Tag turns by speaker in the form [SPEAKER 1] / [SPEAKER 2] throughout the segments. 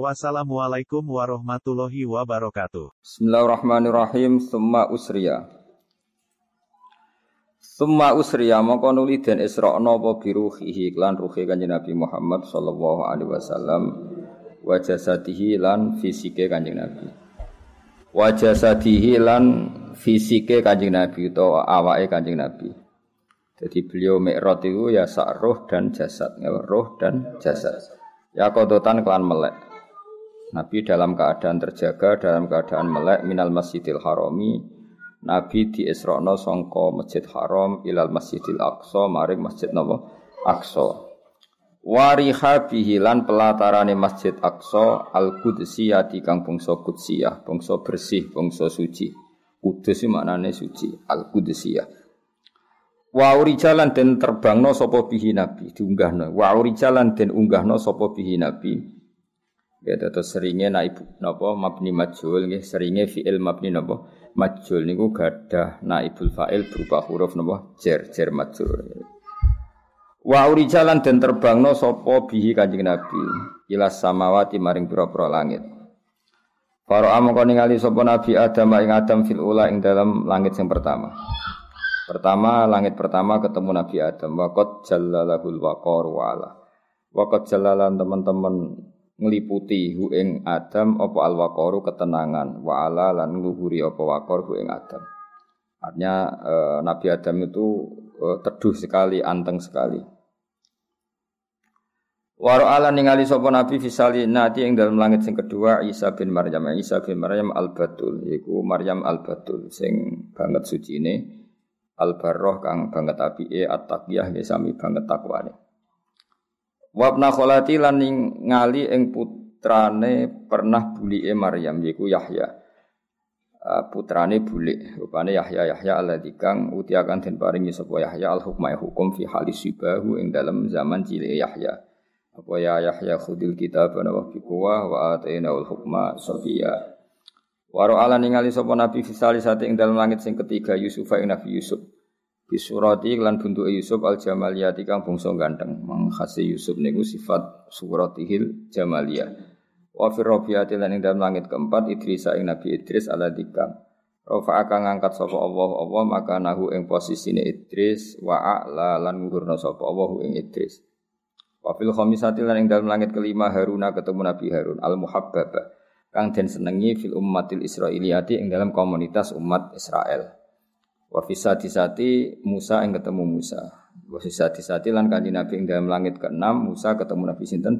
[SPEAKER 1] Wassalamualaikum warahmatullahi wabarakatuh.
[SPEAKER 2] Bismillahirrahmanirrahim. Summa usriya. Summa usriya mongko nuli den isra'na apa biruhihi lan ruhi kanjeng Nabi Muhammad sallallahu alaihi wasallam wa jasadihi lan fisike kanjeng Nabi. Wa jasadihi lan fisike kanjeng Nabi utawa awake kanjeng Nabi. Jadi beliau mi'raj itu ya sak roh dan jasad, roh dan jasad. Ya kodotan kelan melek. Nabi dalam keadaan terjaga, dalam keadaan melek minal masjidil harami. Nabi di Isra'na songko masjid haram ilal masjidil aqsa maring masjid napa aqsa. Wariha bihilan pelatarane masjid aqsa al qudsiyati kang bangsa qudsiyah, bangsa bersih, bangsa suci. Kudus maknane suci, al qudsiyah. Wa urijalan den terbangno sapa bihi nabi diunggahno. Wa urijalan den unggahno sapa bihi nabi Ya terus seringnya naib napa mabni majul nggih seringnya fiil mabni napa majul niku gadah naibul fa'il berupa huruf napa jer jer majul. Wa urijalan den terbangno sapa bihi Kanjeng Nabi ila samawati maring pira-pira langit. Para amangka ningali sapa Nabi Adam ing Adam fil ula ing dalam langit yang pertama. Pertama langit pertama ketemu Nabi Adam waqad jallalahul waqar wa ala. Waqad jallalan teman-teman ngliputi hu ing Adam apa al waqaru ketenangan wa ala lan ngluhuri apa waqar hu ing Adam. Artinya eh, Nabi Adam itu eh, teduh sekali, anteng sekali. Waro ala ningali sapa Nabi fisali nati ing dalam langit sing kedua Isa bin Maryam. Isa bin Maryam al Batul, yaiku Maryam al Batul sing banget sucine al Barroh kang banget apike at-taqiyah sami banget takwane. Wabna kholati lan ngali ing putrane pernah bulike Maryam yiku Yahya. Uh, putrane bulik rupane Yahya Yahya alladzi kang uti akan den paringi sapa Yahya al hukma hukum fi halis sibahu ing dalam zaman cilik Yahya. Apa ya Yahya khudil kitab wa bi quwwah wa ataina al hukma sabiya. Waro ala ningali sapa Nabi fisali sate ing dalam langit sing ketiga Yusuf ing Nabi Yusuf. Bisurati lan bentuke Yusuf al jamaliyati kang bangsa ganteng. Mangkhase Yusuf niku sifat suratihil jamaliyah. Wa fi rabiati lan ing dalam langit keempat Idris ing Nabi Idris ala dikam. Rafa akan ngangkat sapa Allah Allah maka nahu ing posisine Idris wa a'la lan nguhurna sapa Allah ing Idris. Wa fil khamisati lan ing dalam langit kelima Haruna ketemu Nabi Harun al muhabbaba kang den senengi fil ummatil Israiliyati ing dalam komunitas umat Israel. Wa sati Musa yang ketemu Musa. Wa sati lan kanji Nabi yang dalam langit keenam Musa ketemu Nabi sinten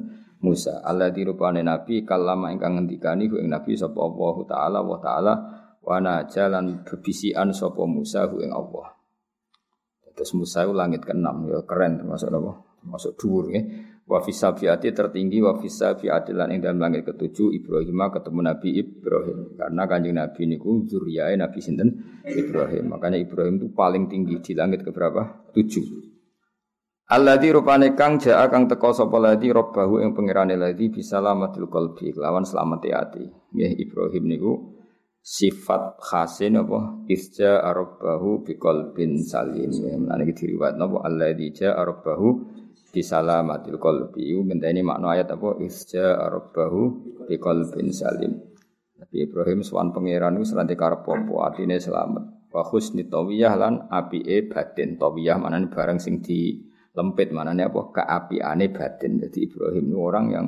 [SPEAKER 2] Musa. Allah dirupane Nabi kalama ingkang ngendikani hu ing Nabi sapa Allah taala wa taala wa jalan bebisian sapa Musa ing Allah. Terus Musa itu langit keenam ya keren termasuk apa? Termasuk dhuwur. Wa fisabiati tertinggi wa fisabiati lan ing dalam langit ketujuh Ibrahim ketemu Nabi Ibrahim. Karena kanjeng Nabi niku zuriyah Nabi sinten Ibrahim. Makanya Ibrahim itu paling tinggi di langit keberapa? Tujuh. Alladzi rupane kang jaa kang teko sapa ladzi robbahu ing pangerane ladzi bisalamatil qalbi lawan selamat ati. Nggih Ibrahim niku sifat khasin apa isja arabahu biqalbin salim. Menane diriwayat napa alladzi jaa arabahu bisalamatil qalbi. Ngenteni makna ayat apa isja arabahu biqalbin salim. Nabi Ibrahim swan pangeran itu selantik karep apa atine selamat. Wa husni tawiyah lan apike batin. Tawiyah manane barang sing di lempit manane apa keapiane batin. Jadi Ibrahim itu orang yang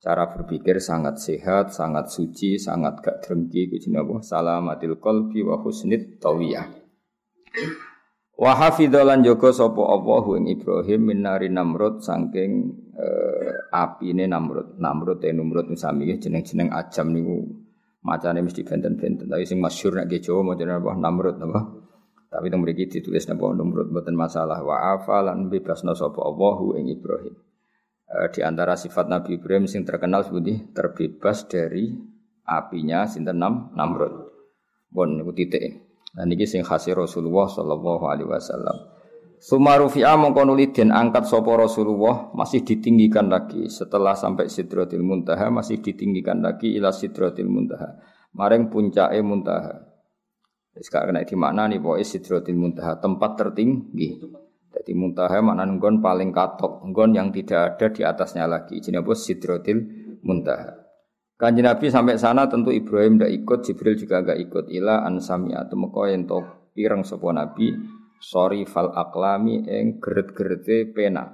[SPEAKER 2] cara berpikir sangat sehat, sangat suci, sangat gak drengki kuwi apa salamatil qalbi wa husnit tawiyah. Wa hafidzalan jaga sapa Allah ing Ibrahim minari Namrud saking eh, apine Namrud. Namrud te Namrud sami jeneng-jeneng ajam niku macane mesti benten-benten. Tapi sing masyhur nek Jawa modern apa Namrud napa. Tapi teng mriki ditulis napa Namrud mboten masalah. Wa afalan bebasna sapa Allahu ing Ibrahim. E, di antara sifat Nabi Ibrahim sing terkenal seperti terbebas dari apinya sinten Nam Namrud. Bon niku titik. Nah niki sing khasi Rasulullah sallallahu alaihi wasallam. Sumarufi'a mongko den angkat sapa Rasulullah masih ditinggikan lagi setelah sampai Sidratil Muntaha masih ditinggikan lagi ila Sidratil Muntaha. Maring puncake Muntaha. Gak kena dimaknani pokoke Sidratil Muntaha tempat tertinggi. Jadi Muntaha maknane nggon paling katok, nggon yang tidak ada di atasnya lagi. Jenenge apa Sidratil Muntaha. Kanjeng Nabi sampai sana tentu Ibrahim tidak ikut, Jibril juga gak ikut. Ila ansami atau meko ento pireng sapa Nabi sorry fal aklami eng geret-gerete pena.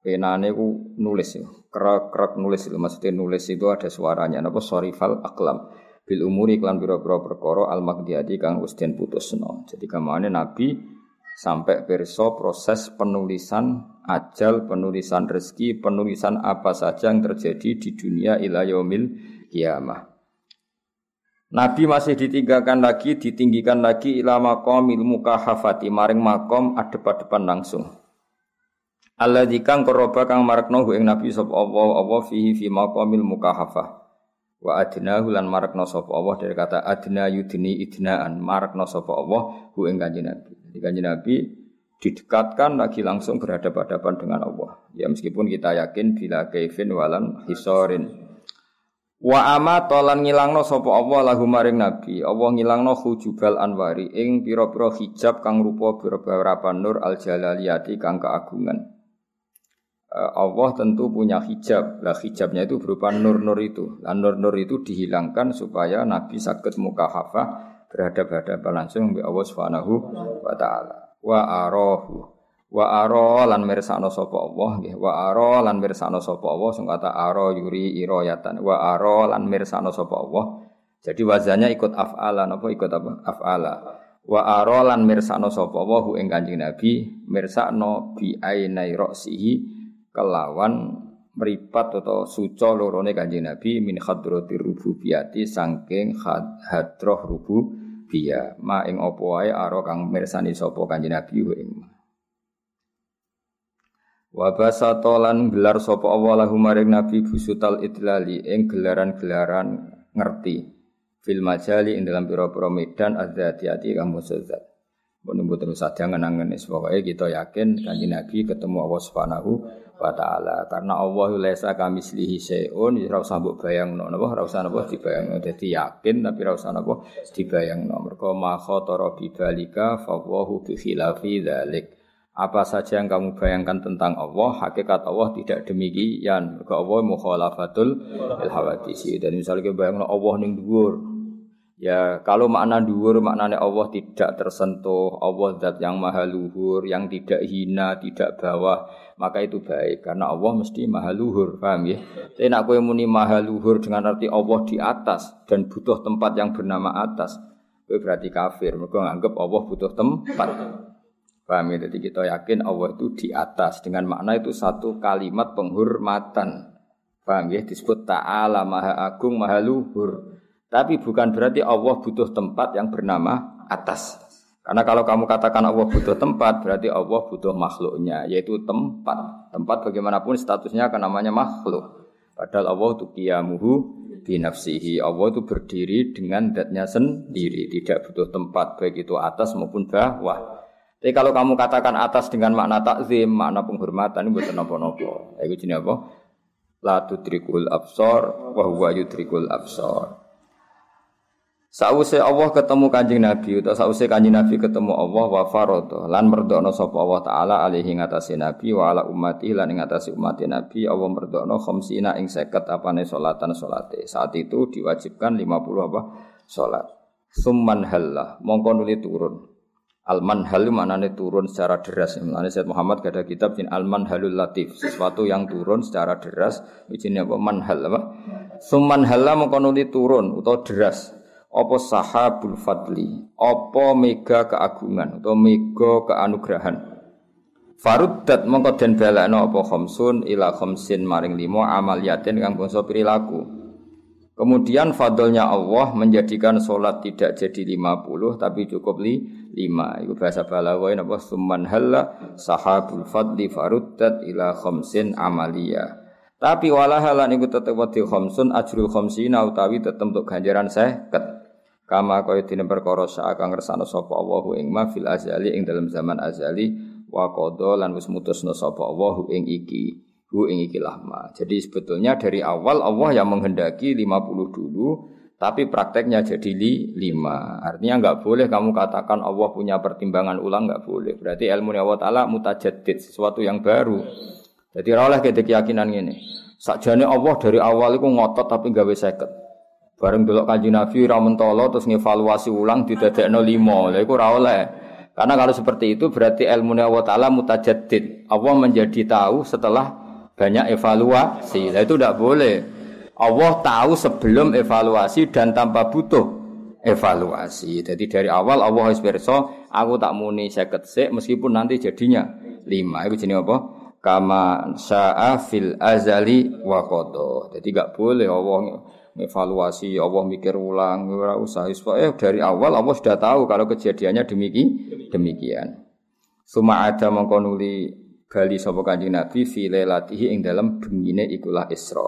[SPEAKER 2] Penane ku nulis ya. Kerak-kerak nulis itu maksudnya nulis itu ada suaranya. Napa sorry fal aklam. Bil umuri klan biro-biro perkara al magdiati kang usden putusno. Jadi ke mana Nabi sampai perso proses penulisan ajal, penulisan rezeki, penulisan apa saja yang terjadi di dunia ilayomil kiamah. Nabi masih ditinggalkan lagi, ditinggikan lagi ila maqamil mukahafati maring makom adep-adepan langsung. Allah dikang koroba kang marakno ing Nabi sapa Allah Allah fihi fi maqamil mukahafah. Wa adnahu lan marakno sapa Allah dari kata adna yudni idnaan marakno sapa Allah hu ing kanjeng. Jadi Nabi didekatkan lagi langsung berhadapan-hadapan dengan Allah. Ya meskipun kita yakin bila kaifin walan hisorin Wa ama tolan ngilangno sapa Allah lahu maring nabi. Allah ngilangno hujubal anwari ing pira-pira hijab kang rupa beberapa nur al jalaliyati kang keagungan. Eh, Allah tentu punya hijab. Lah hijabnya itu berupa nur-nur itu. Lah nur-nur itu dihilangkan supaya nabi sakit muka hafah berhadapan-hadapan langsung dengan Allah Subhanahu wa taala. Wa arahu Wa aro lan mirsakno sapa Allah nggih. Wa aro lan mirsakno sapa Allah sing kata aro yuri iroyatan. Wa aro lan mirsakno sapa Allah. Jadi wazannya ikut af'ala napa ikut apa? Af'ala. Wa aro lan mirsakno sapa Allah ing Kanjeng Nabi mirsakno bi ainai ra'sihi kelawan meripat atau suco lorone Kanjeng Nabi min hadratir rububiyati saking hadroh rububiyah. Ma ing apa wae aro kang mirsani sapa Kanjeng Nabi ing Wa basatolan gelar sapa Allah maring Nabi busutal idlali ing gelaran-gelaran ngerti fil majali ing dalam pira-pira medan adzatiyati kang musadzat. Menunggu terus saja ngenangen pokoknya kita yakin kanjeng Nabi ketemu Allah Subhanahu wa taala karena Allah laisa kamislihi syai'un ora usah mbok bayangno napa ora usah napa dibayangno dadi yakin tapi ora usah napa dibayangno mergo ma khatara bi balika fa bi khilafi apa saja yang kamu bayangkan tentang Allah, hakikat Allah tidak demikian. Mereka Allah mukhalafatul ilhawadisi. Dan misalnya bayangkan Allah ning dhuwur. Ya, kalau makna dhuwur maknanya Allah tidak tersentuh, Allah zat yang maha luhur, yang tidak hina, tidak bawah, maka itu baik karena Allah mesti maha luhur, paham ya? Tapi nak kowe muni maha luhur dengan arti Allah di atas dan butuh tempat yang bernama atas, kowe berarti kafir. Mereka nganggap Allah butuh tempat. Paham ya? Jadi kita yakin Allah itu di atas dengan makna itu satu kalimat penghormatan. Paham ya? Disebut ta'ala maha agung maha luhur. Tapi bukan berarti Allah butuh tempat yang bernama atas. Karena kalau kamu katakan Allah butuh tempat, berarti Allah butuh makhluknya, yaitu tempat. Tempat bagaimanapun statusnya akan namanya makhluk. Padahal Allah itu kiamuhu binafsihi. Allah itu berdiri dengan datnya sendiri, tidak butuh tempat, baik itu atas maupun bawah. Tapi kalau kamu katakan atas dengan makna takzim, makna penghormatan itu bukan nopo-nopo. Itu jenis apa? La tudrikul absor, wa huwa yudrikul absor. Sause Allah ketemu Kanjeng Nabi atau sause Kanjeng Nabi ketemu Allah wa farodo lan merdokno sapa Allah taala alaihi ngatasi Nabi wa ala ummati lan ing ngatasi umat Nabi Allah merdokno khamsina ing 50 apane salatan salate. Saat itu diwajibkan 50 apa? salat. Summan halla mongko nuli turun. Al-manhal maknanya turun secara deras. Maknanya Sayyid Muhammad ada kitab jin Al-manhalul latif, sesuatu yang turun secara deras. Ini apa? Manhal apa? Sumanhala mengkonuli turun atau deras. Apa sahabul fadli? Apa mega keagungan atau mega keanugerahan? Faruddat mongko den balakno apa khamsun ila khamsin maring limo amaliyatin kang bangsa perilaku. Kemudian fadlnya Allah menjadikan sholat tidak jadi 50 tapi cukup li lima itu bahasa Balawain apa summan halla sahabul fadli faruddat ila khamsin amalia tapi wala halan iku tetep wadi khamsun ajrul khamsina utawi tetep untuk ganjaran seket kama kaya dene perkara sak kang ngersano sapa Allahu ing ma fil azali ing dalam zaman azali wa qada lan wis mutusna sapa Allahu ing iki hu ing iki lama. Jadi sebetulnya dari awal Allah yang menghendaki 50 dulu tapi prakteknya jadi li, lima. Artinya nggak boleh kamu katakan Allah punya pertimbangan ulang nggak boleh. Berarti ilmu Allah Taala mutajadid sesuatu yang baru. Jadi rawlah kita keyakinan ini. Sakjane Allah dari awal itu ngotot tapi nggak seket. Bareng belok kanji Nabi ra mentolo terus ngevaluasi ulang didadekno lima. Lah iku ora oleh. Karena kalau seperti itu berarti ilmu Allah Ta'ala mutajaddid. Allah menjadi tahu setelah banyak evaluasi. Lah itu tidak boleh. Allah tahu sebelum evaluasi dan tanpa butuh evaluasi. Jadi dari awal Allah wis aku tak muni saya sik meskipun nanti jadinya lima. Itu jenis apa? Kama sa'a fil azali wa Jadi gak boleh Allah evaluasi, Allah mikir ulang, ora usah. Eh dari awal Allah sudah tahu kalau kejadiannya demikian. demikian. Suma ada mengkonuli bali sapa Kanjeng Nabi fi lailatihi ing dalam bengine ikulah Isra.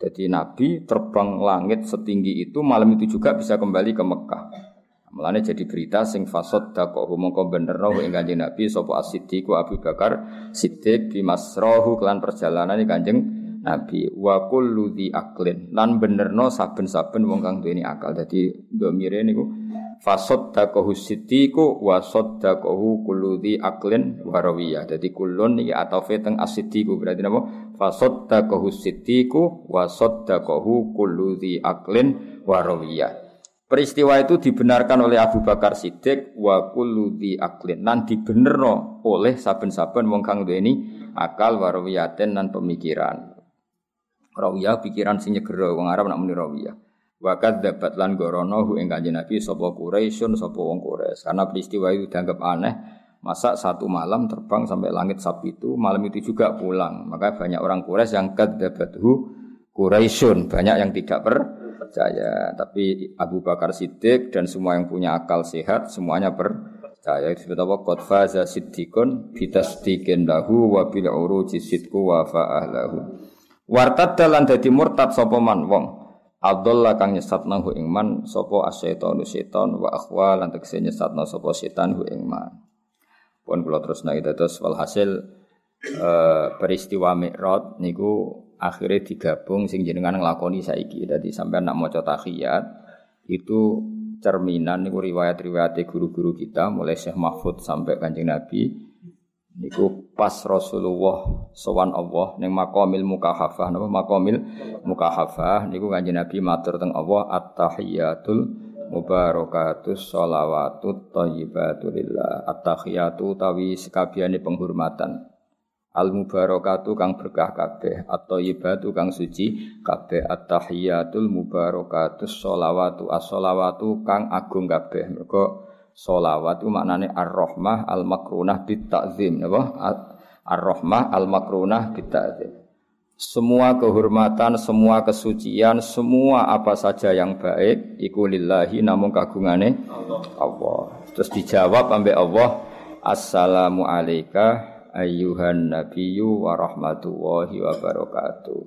[SPEAKER 2] Jadi Nabi terbang langit setinggi itu malam itu juga bisa kembali ke Mekah. Mulane jadi berita sing fasad dakohu mongko benerno ing Kanjeng Nabi sapa As-Siddiq Abu Bakar Siddiq bi masrahu kelan perjalanan Kanjeng Nabi wa kullu dzi aklin lan benerno saben-saben wong kang duweni akal. Dadi domire niku fasaddaqahu siddiqu wa saddaqahu kullu dzi aklin wa rawiyah. Dadi kulun iki atafe teng berarti napa? Fasaddaqahu siddiqu wa saddaqahu kullu dzi aklin wa rawiyah. Peristiwa itu dibenarkan oleh Abu Bakar Siddiq wa kullu dzi aklin lan dibenerno oleh saben-saben wong kang duweni akal warawiyaten dan pemikiran. Rawiyah pikiran sing nyegera wong Arab nak muni rawiyah. Wa kadzabat lan gorono hu ing Kanjeng Nabi sapa Quraisyun sapa wong Quraisy. Karena peristiwa itu dianggap aneh, masa satu malam terbang sampai langit sapi itu, malam itu juga pulang. Maka banyak orang Quraisy yang kadzabathu Quraisyun, banyak yang tidak percaya. Tapi Abu Bakar Siddiq dan semua yang punya akal sehat semuanya percaya. Itu disebut apa? Qad faza siddiqun bitasdiqin lahu wa bil uruji sidqu wa. Wartad dalan dadi murtad sapa man wong. Abdullah kang nyesatna hu ing man sapa asyaitonu setan wa akhwa lan tekse nyesatna sapa setan hu ing man. Pun kula terus nang terus walhasil eh, peristiwa Mi'raj niku akhirnya digabung sing jenengan nglakoni saiki. Dadi sampean nak maca tahiyat itu cerminan niku riwayat-riwayat guru-guru kita mulai Syekh Mahfud sampai Kanjeng Nabi Niku pas Rasulullah sowan Allah ning maqamil mukahafah napa maqamil mukahafah niku Kanjeng Nabi matur teng Allah at-tahiyatul mubarakatus sholawatut thayyibatu lillah at-tahiyatu tawi sekabehane penghormatan. Al mubarakatu kang berkah kabeh at-thayyibatu kang suci kabeh at-tahiyatul mubarakatus sholawatu as-sholawatu kang agung kabeh. Mergo Solawat itu maknanya ar-rahmah al-makrunah bit-ta'zim. Ar-rahmah al-makrunah bit-ta'zim. Semua kehormatan, semua kesucian, semua apa saja yang baik iku lillahi namun kagungane Allah. Terus dijawab sampai Allah, Assalamu alayka ayyuhan nabiyyu wa rahmatullahi wa barakatuh.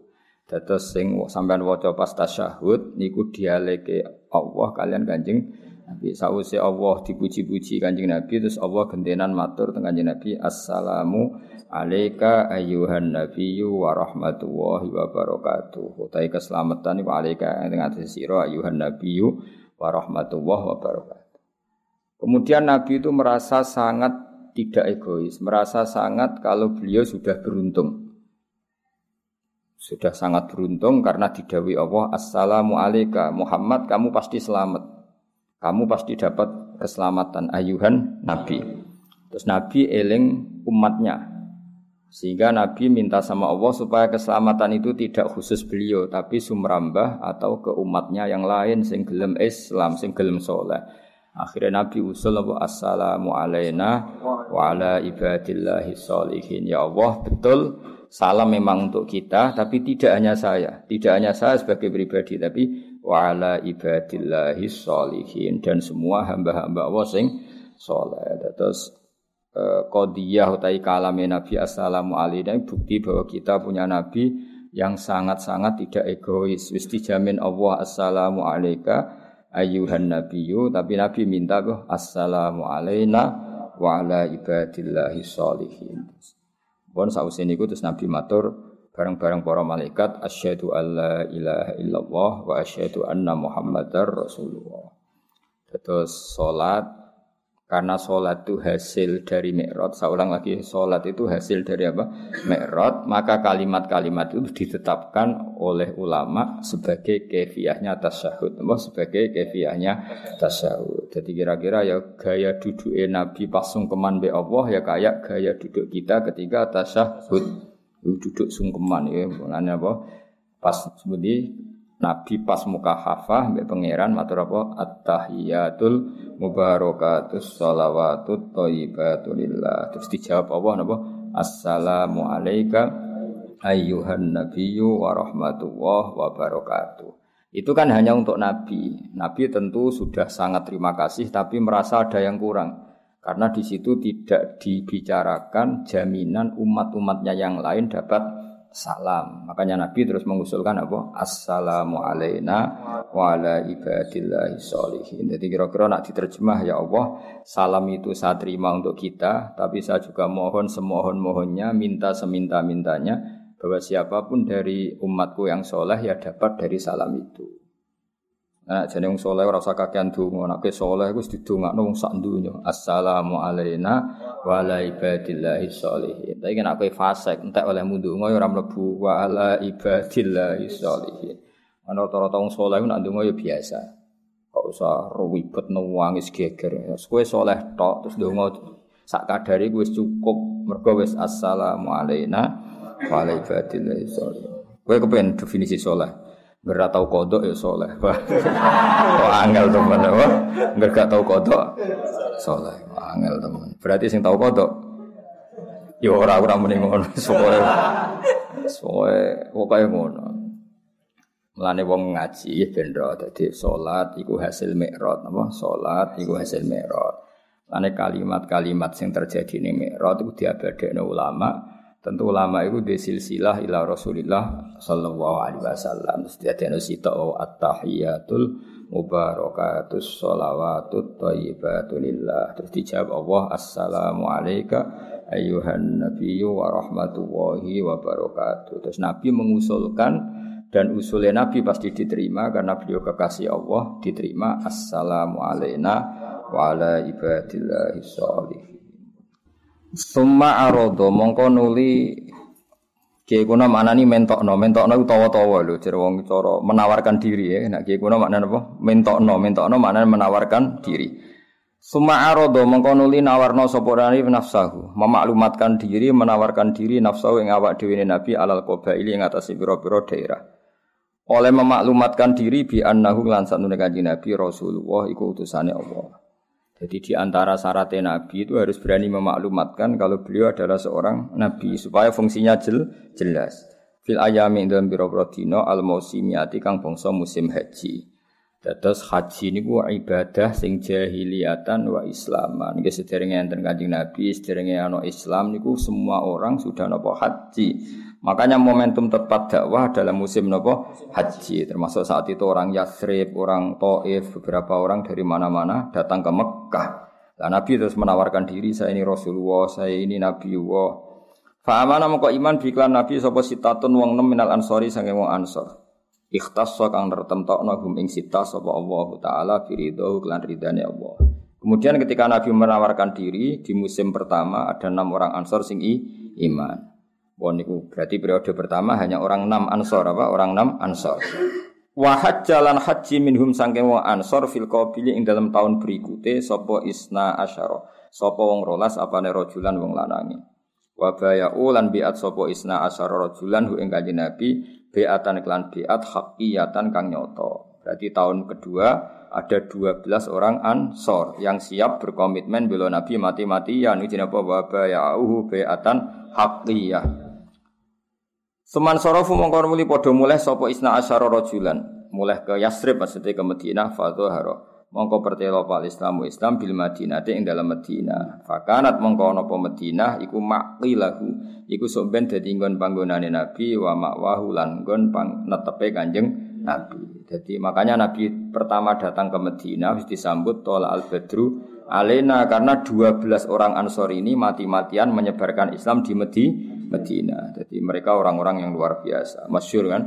[SPEAKER 2] Dados sing sampean waca pas tasyahud niku dialeke Allah kalian Kanjeng Nabi sause Allah dipuji-puji Kanjeng Nabi terus Allah gentenan matur teng Kanjeng Nabi assalamu alaika ayyuhan nabiyyu wa rahmatullahi wa barakatuh. Utai keselamatan iku alaika ing atas sira ayyuhan nabiyyu wa rahmatullahi wa barakatuh. Kemudian Nabi itu merasa sangat tidak egois, merasa sangat kalau beliau sudah beruntung. Sudah sangat beruntung karena didawi Allah, Assalamu alaika Muhammad, kamu pasti selamat kamu pasti dapat keselamatan ayuhan Nabi. Terus Nabi eling umatnya. Sehingga Nabi minta sama Allah supaya keselamatan itu tidak khusus beliau, tapi sumrambah atau ke umatnya yang lain sing gelem Islam, sing gelem soleh. Akhirnya Nabi usul apa assalamu alaina wa ala ibadillahi sholihin. Ya Allah, betul salam memang untuk kita, tapi tidak hanya saya. Tidak hanya saya sebagai pribadi, tapi wa ala ibadillahi sholihin dan semua hamba-hamba Allah sing soleh. Terus eh, qadiyah utai kalame Nabi assalamu alaihi bukti bahwa kita punya nabi yang sangat-sangat tidak egois. Wis dijamin Allah assalamu alaika ayuhan nabiyyu tapi nabi minta kok assalamu alaina wa ala ibadillahi sholihin. Bon sausen niku terus nabi matur bareng-bareng para malaikat asyhadu alla ilaha illallah wa asyhadu anna muhammadar rasulullah. Terus salat karena sholat itu hasil dari mi'rad, saya ulang lagi, sholat itu hasil dari apa? Mi'rad, maka kalimat-kalimat itu ditetapkan oleh ulama sebagai kefiahnya tasyahud, sebagai kefiahnya tasyahud. Jadi kira-kira ya gaya duduk Nabi pas sungkeman be Allah ya kayak gaya duduk kita ketika tasyahud. Duduk sungkeman ya, mulanya apa? Pas seperti Nabi pas muka hafah mbek pangeran matur apa at-tahiyatul mubarakatus shalawatut thayyibatulillah. Terus dijawab apa napa? Assalamu alayka ayyuhan nabiyyu wa rahmatullah wa barakatuh. Itu kan hanya untuk Nabi. Nabi tentu sudah sangat terima kasih tapi merasa ada yang kurang. Karena di situ tidak dibicarakan jaminan umat-umatnya yang lain dapat salam. Makanya Nabi terus mengusulkan apa? Assalamu alaina wa ala ibadillahi sholihin. Jadi kira-kira nak diterjemah ya Allah, salam itu saya terima untuk kita, tapi saya juga mohon semohon-mohonnya, minta seminta-mintanya bahwa siapa pun dari umatku yang soleh ya dapat dari salam itu. Nah, jadi wong soleh ora usah kakean donga. Nek soleh wis didongakno wong sak donya. Assalamu alaina wa ala. Tapi nek kowe fasik entek oleh ndonga ya ora mlebu wa ala ibadillahi sholihin. Rata-rata soleh nek ndonga ya biasa. Kok usah ribet nangis geger. Kowe soleh tok terus ndonga sak kadare wis cukup. Mergo wis assalamu alaina wa ala kepen definisi soleh? Nggak tahu kodok ya soleh. Kok angel teman apa? Nggak tahu kodok soleh. Angel teman. Berarti sing tahu kodok. Ya orang-orang mending ngono. Soalnya, soalnya pokoknya ngono. Melane wong ngaji bendro dadi salat iku hasil mikrot apa salat iku hasil mikrot. Lane kalimat-kalimat sing terjadi ning mikrot iku diabadekno ulama Tentu ulama itu di silsilah ila Rasulillah sallallahu alaihi wasallam. Ada sita oh, at-tahiyatul mubarakatus sholawatut thayyibatulillah. Terus dijawab Allah assalamu alayka ayyuhan nabiyyu wa rahmatullahi wa barakatuh. Terus Nabi mengusulkan dan usulnya Nabi pasti diterima karena beliau kekasih Allah diterima assalamu alayna wa ala ibadillahi sholihin. Summa arodo mongko nuli Kiai kuna maknani mentokno, mentokno utawa-tawa lho, jare wong cara menawarkan diri ya. Nek kiai kuna maknane apa? Mentokno, mentokno maknane menawarkan diri. Suma arodo mongko nuli nawarno sapa nafsahu, memaklumatkan diri, menawarkan diri nafsahu ing awak dhewe Nabi alal qabaili ing atas pira-pira daerah. Oleh memaklumatkan diri bi annahu lan satune kanjeng Nabi Rasulullah iku utusane Allah. Jadi di antara syarat Nabi itu harus berani memaklumatkan kalau beliau adalah seorang Nabi supaya fungsinya jel, jelas. Fil ayami dalam biro dino al mausimiati kang bangsa musim haji. Dados haji niku ibadah sing jahiliyatan wa islaman. Nggih sederenge enten Kanjeng Nabi, sederenge ana Islam niku semua orang sudah napa haji. Makanya momentum tepat dakwah dalam musim nopo haji, termasuk saat itu orang Yathrib, orang Taif, beberapa orang dari mana-mana datang ke Mekah. Nah, Nabi terus menawarkan diri, saya ini Rasulullah, saya ini Nabi Allah. Fa'amana moko iman biklan Nabi sapa sitatun wong nem minal ansori sange wong ansor. Ikhtassa kang tertemtokno hum ing sita sapa Allah taala firidho klan ridane Allah. Kemudian ketika Nabi menawarkan diri di musim pertama ada enam orang ansor sing iman. Wah berarti periode pertama hanya orang enam ansor apa? Orang enam ansor. Wahad jalan haji minhum sangking wong ansor fil qabili ing dalam tahun berikutnya sopo isna asyara. Sopo wong rolas apane rojulan wong lanangi. Wa bayau lan biat sopo isna asyara rojulan hu ing kanjeng Nabi biatan klan biat hakiyatan kang nyoto. Berarti tahun kedua ada 12 orang ansor yang siap berkomitmen bela Nabi mati-matian. Ini apa? Wa bayau biatan hakiyah. Seman sorofu mongkor muli podo mulai sopo isna asyara rojulan. Mulai ke Yasrib maksudnya ke Madinah haro. Mongko pertelo pal Islamu Islam bil Madinah ing dalam Madinah. Fakanat mongko nopo Madinah iku maqilahu. Iku somben dadi nggon panggonane Nabi wa makwahu lan pang netepe Kanjeng Nabi. Jadi makanya Nabi pertama datang ke Medina harus disambut tola al badru alena karena 12 orang Ansor ini mati-matian menyebarkan Islam di Medi, Medina. Jadi mereka orang-orang yang luar biasa. Masyur kan?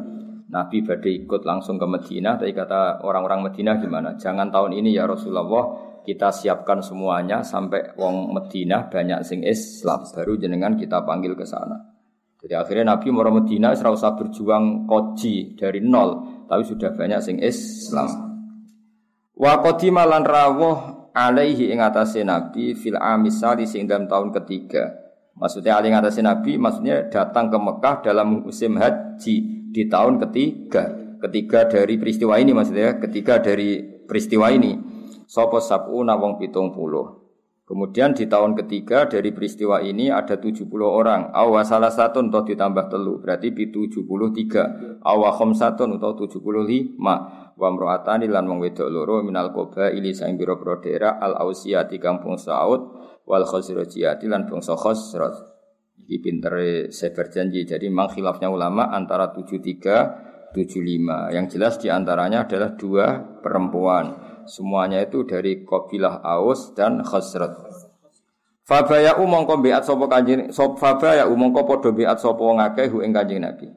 [SPEAKER 2] Nabi badai ikut langsung ke Medina, tapi kata orang-orang Medina gimana? Jangan tahun ini ya Rasulullah, kita siapkan semuanya sampai wong Medina banyak sing Islam, baru jenengan kita panggil ke sana. Jadi akhirnya Nabi mau Medina serasa berjuang koji dari nol, tapi sudah banyak sing Islam. Wa qadima lan rawuh alaihi ing atase Nabi fil amisali sing dalam tahun ketiga. Maksudnya alih atase Nabi maksudnya datang ke Mekah dalam musim haji di tahun ketiga. Ketiga dari peristiwa ini maksudnya, ketiga dari peristiwa ini. Sopo sabu nawong pitung puluh. Kemudian di tahun ketiga dari peristiwa ini ada 70 orang. Awa salah satu untuk ditambah telu berarti di 73. Awa satu untuk 75. Wa mro'atani lan wong wedok loro minal koba ili saing biro daerah al ausiyati kampung Saud wal khosrojiyati lan bangsa khosroj. Iki pinter saya berjanji. Jadi memang khilafnya ulama antara 73 75. Yang jelas di antaranya adalah dua perempuan. Semuanya itu dari kabilah Aus dan Khazraj. Fabaya umongko biat sopo kanjeng sop fabaya umongko podo biat sopo ngake hu ing kanjeng Nabi.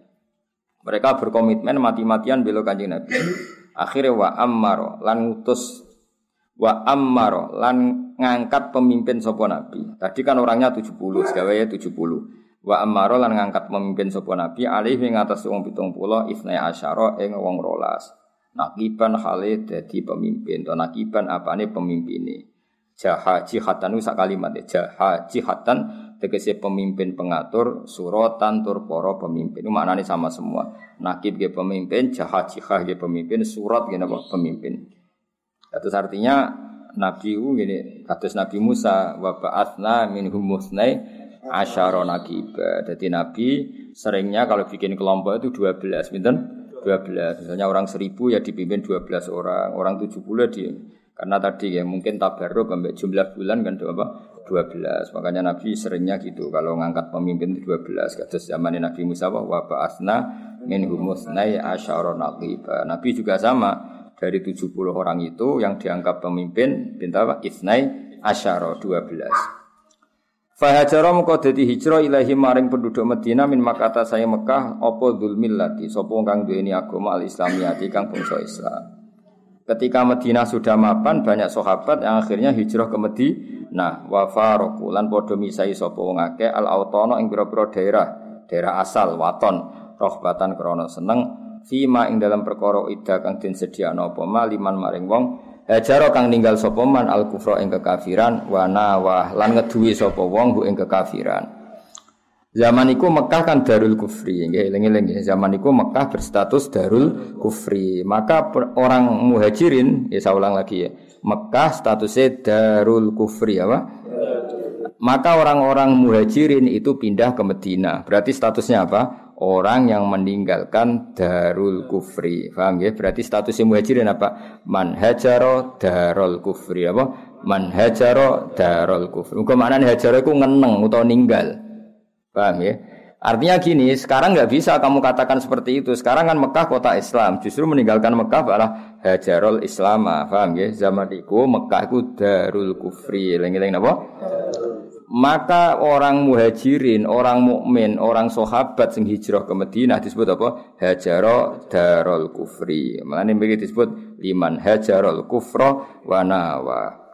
[SPEAKER 2] Mereka berkomitmen mati-matian belo kanjeng Nabi. Akhirnya wa ammaro lan ngutus wa ammaro lan ngangkat pemimpin sopo nabi. Tadi kan orangnya 70, ya 70. Wa ammaro lan ngangkat pemimpin sopo nabi alih ing atas wong 70 ifna asyara ing wong rolas. Nakiban hale dadi pemimpin to nakiban apane pemimpine. Jaha jihatan sak kalimat ya jaha jihatan tegese pemimpin pengatur suratan tur para pemimpin. Itu maknanya sama semua. Nakib ge pemimpin, jaha jihah ge pemimpin, surat ge pemimpin. Itu artinya Nabi ku gini, kados Nabi Musa wa ba'atsna minhum musnai asyara naqiba. Jadi Nabi seringnya kalau bikin kelompok itu 12, pinten? 12. Misalnya orang 1000 ya dipimpin 12 orang, orang 70 ya di karena tadi ya mungkin tabarruk sampai jumlah bulan kan apa? 12. Makanya Nabi seringnya gitu kalau ngangkat pemimpin itu 12. Kados zaman Nabi Musa wa ba'atsna minhum musnai asyara naqiba. Nabi juga sama dari 70 orang itu yang dianggap pemimpin pinta apa? Isnai asyara 12. Fahajara mengko dadi hijrah ilahi maring penduduk Medina min makata saya Mekah apa dzul millati sapa kang duweni agama al-islamiyati kang bangsa Islam. Ketika Medina sudah mapan banyak sahabat yang akhirnya hijrah ke Medina wa faroku lan padha misai sapa wong akeh al-autono ing pira-pira daerah, daerah asal waton rohbatan krana seneng fima ing dalam perkara ida kang den sediakno apa maliman maring wong hajaro kang ninggal sapa man al kufra ing kekafiran wa nawah lan ngeduwi sapa wong ing kekafiran Zaman itu Mekah kan darul kufri, nggih eling-eling Zaman itu Mekah berstatus darul kufri. Maka orang muhajirin, ya saya ulang lagi ya. Mekah statusnya darul kufri apa? Maka orang-orang muhajirin itu pindah ke Medina. Berarti statusnya apa? Orang yang meninggalkan darul kufri. Paham ya? Berarti statusnya muhajirin apa? Man hajaro darul kufri apa? Man hajaro darul kufri. Muga maknane hajaro iku ngeneng utawa ninggal. Paham ya? Artinya gini, sekarang nggak bisa kamu katakan seperti itu. Sekarang kan Mekah kota Islam, justru meninggalkan Mekah malah hajarul Islam. Paham ya? Zaman itu Mekah itu darul kufri. Lengi-lengi apa? Maka orang muhajirin, orang mukmin, orang sahabat sing hijrah ke Madinah disebut apa? Hajaro darul kufri. Mulane mriki disebut liman hajarul kufra wa nawa.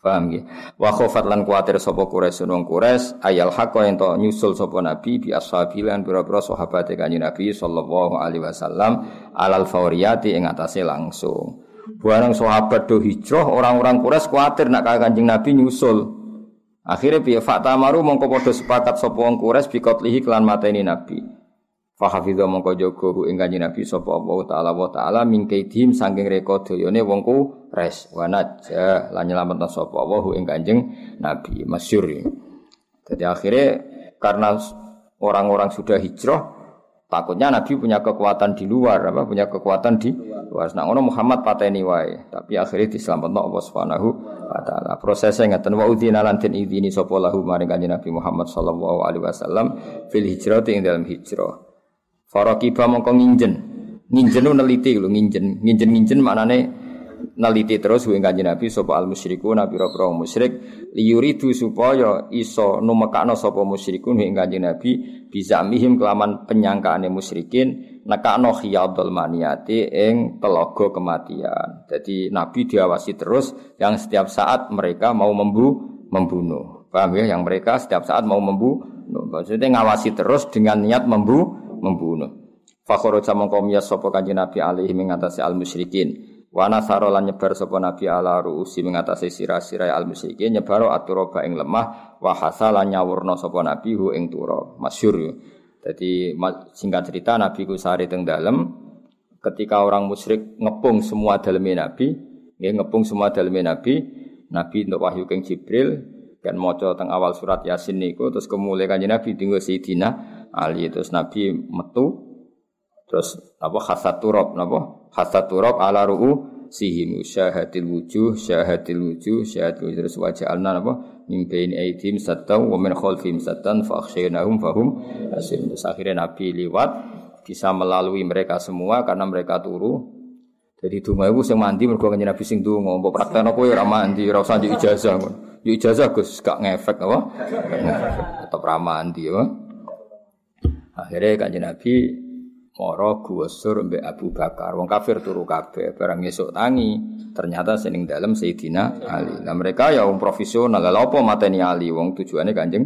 [SPEAKER 2] Paham ya? Wa khofat lan kuatir sapa Quraisy wong Quraisy ayal haqqa ento nyusul sapa Nabi bi ashabi lan pira-pira sahabate kanjeng Nabi sallallahu alaihi wasallam alal fauriyati ing atase langsung. Barang sahabat do hijrah orang-orang Quraisy kuatir nak kanjeng Nabi nyusul. Akhirnya piye fakta maru mongko padha sepakat sapa wong Quraisy bikotlihi kelan mateni Nabi. Fa mongko jaga hu ing Nabi sapa Allah taala wa taala mingkaidim saking reka dayane wong Quraisy wa najah lan nyelametna sapa Allah ing kanjeng Nabi masyhur. Jadi akhirnya karena orang-orang sudah hijrah Takutnya Nabi punya kekuatan di luar, apa punya kekuatan di luar. Nah, ono Muhammad pateni wae, tapi akhirnya diselametno Allah Subhanahu wa taala. Prosesnya ngeten wa udzina lan den idini sapa lahu maring kanjeng Nabi Muhammad sallallahu alaihi wasallam fil hijrah ing dalam hijrah. Faraqiba mongko nginjen. Nginjen neliti lho, nginjen. Nginjen-nginjen maknane neliti terus ing kanjeng Nabi sapa al musyriku nabi pira musyrik liyuridu supaya iso numekakno sapa musyrikun ing kanjeng Nabi bisa mihim kelaman penyangkaane musyrikin nekakno khiyadul maniati ing telaga kematian. Jadi Nabi diawasi terus yang setiap saat mereka mau membu membunuh. Paham ya? Yang mereka setiap saat mau membunuh. Maksudnya ngawasi terus dengan niat membu membunuh. Fakhoroja mongko miyas sapa kanjeng Nabi alaihi mengatasi al musyrikin. Wa nasara lan nyebar sapa Nabi ala ruusi mengatasi sira-sira al musyrikin nyebaro aturoba ing lemah wa hasalan nyawurna Nabi hu ing turo. Masyhur. Jadi singkat cerita Nabi ku sari teng dalem ketika orang musyrik ngepung semua daleme Nabi, nggih ngepung semua daleme Nabi, Nabi untuk wahyu keng Jibril kan maca teng awal surat Yasin niku terus kemulai kanjeng Nabi tinggal Sayyidina Ali terus Nabi metu Terus apa khasat turab napa? Turab ala ru'u sihim syahadil wujuh syahadil wujuh syahadil wujuh. Terus wajah alna napa min baini aidim sattan wa min khalfihim sattan fa akhshaynahum fahum asim terus akhirnya Nabi liwat bisa melalui mereka semua karena mereka turu. Jadi donga iku sing mandi mergo kanjeng Nabi sing donga. Mbok praktekno kowe ora mandi ora usah ijazah ngono ijazah Gus gak ngefek apa? Tetep ra mandi ya akhirnya kanjeng Nabi Moro gusur mbek Abu Bakar. Wong kafir turu kabeh, barang esuk tangi. Ternyata sening dalam Sayyidina Ali. Nah mereka ya wong profesional. Lah apa mateni Ali? Wong tujuannya Kanjeng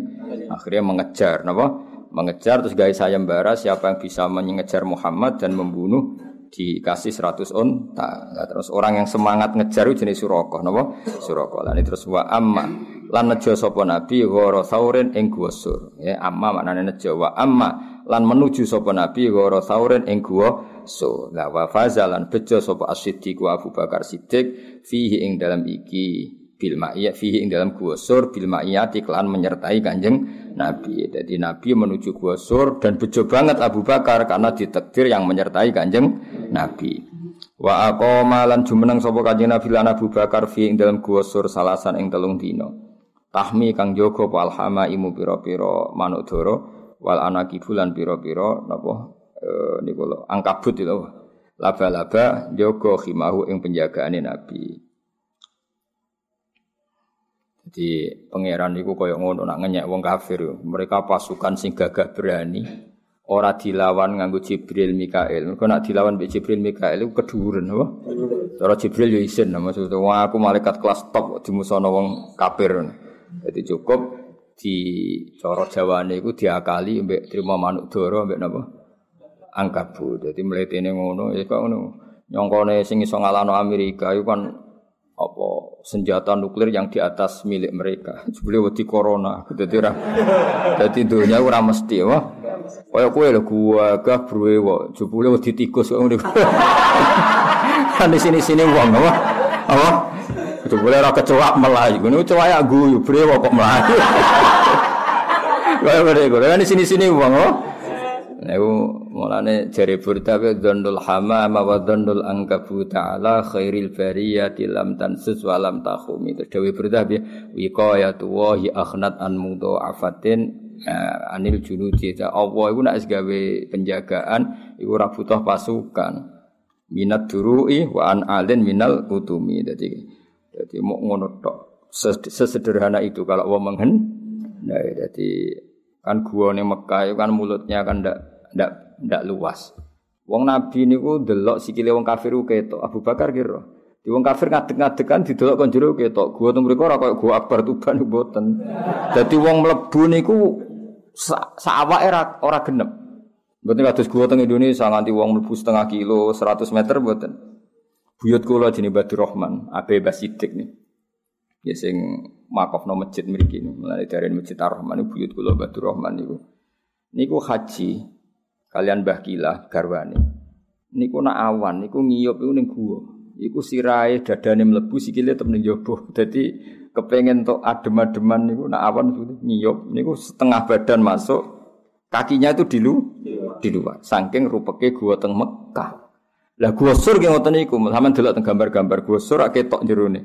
[SPEAKER 2] akhirnya mengejar napa? Mengejar terus guys sayembara siapa yang bisa mengejar Muhammad dan membunuh dikasih 100 unta. Nah, terus orang yang semangat ngejar jenis Surakoh, napa? Surakoh. Lan terus wa amma lan nejo sapa nabi ghara sauren ing gusur. Ya amma maknane nejo wa amma lan menuju sapa nabi ghara sauren ing guwa so la wa fazalan bejo sapa as-siddiq Abu Bakar Siddiq fihi ing dalam iki bil ma'iyah fihi ing dalam gua sur bil ma'iyati kelan menyertai kanjeng Nabi. Jadi Nabi menuju gua sur dan bejo banget Abu Bakar karena ditakdir yang menyertai kanjeng Nabi. Wa aqama lan jumeneng sapa kanjeng Nabi lan Abu Bakar fi ing dalam gua sur salasan ing telung dino. Tahmi kang jaga apa alhama imu pira-pira manuk dara wal anaki bulan piro-piro napa e, niku lho angkabut itu laba-laba jogo khimahu ing penjagaane nabi. Jadi pangeran niku koyo ngono nak ngenyek wong kafir mereka pasukan sing gagah berani ora dilawan nganggo Jibril Mikael mergo nak dilawan mbek Jibril Mikael iku keduren apa? Cara Jibril yo isin maksudnya wah aku malaikat kelas top dimusono wong kafir. Jadi cukup di coro Jawane iku diakali mbek terima manuk doro mbek napa? Angkabu. Dadi mletene ngono ya kok ngono. Nyongkone sing iso ngalahno Amerika iku kan apa senjata nuklir yang di atas milik mereka. Jebule wedi corona. Dadi ora dadi dunya ora mesti wah. Kaya kowe lho gua gah bruwe kok. Jebule wedi tikus kok ngene. Kan di sini-sini wong apa? Apa? Itu boleh ora kecoak melayu. Ngono kecoak ya guyu brewo kok melayu. Mereka, kan di sini-sini wong oh. Niku mulane jari burda wa dzannul hamama wa dzannul angkabu ta'ala khairil bariyati lam tansus wa lam takhumi. Terus dewe burda bi wiqayatu wa hi akhnat an mudha'afatin eh, anil junudi. Allah iku nek gawe penjagaan iku ora pasukan. Minat duru'i wa an alin minal utumi. Dadi jadi mau ngono tok. Sesederhana itu kalau wong menghen. Nah, jadi kan gua nih Mekah kan mulutnya kan ndak ndak ndak luas. Wong Nabi niku delok sikile wong kafir ketok. Abu Bakar kira. Di wong kafir ngadeg-ngadeg kan didelok kon jero ketok. Gua teng mriku ora koyo gua akbar tuban mboten. Dadi wong mlebu niku sawake ora ora genep. Mboten kados gua teng Indonesia nganti wong mlebu setengah kilo, 100 meter mboten. Buyut kula jenenge Badur Rahman, Abe Basidik nih. Ya sing makofno masjid mriki niku. Mulane dari Masjid Ar-Rahman niku buyut kula Badur Rahman niku. Niku haji kalian Mbah Kilah garwane. Niku nak awan niku ngiyup iku ning gua. Iku sirahe dadane mlebu sikile tetep ning jaba. Dadi kepengen tok adem-ademan niku nak awan ngiyup niku setengah badan masuk kakinya itu di lu di luar. Saking rupeke gua teng Mekah. Lah gua sur ki ngoten niku, sampean delok teng gambar-gambar gua sur ak ketok jerone.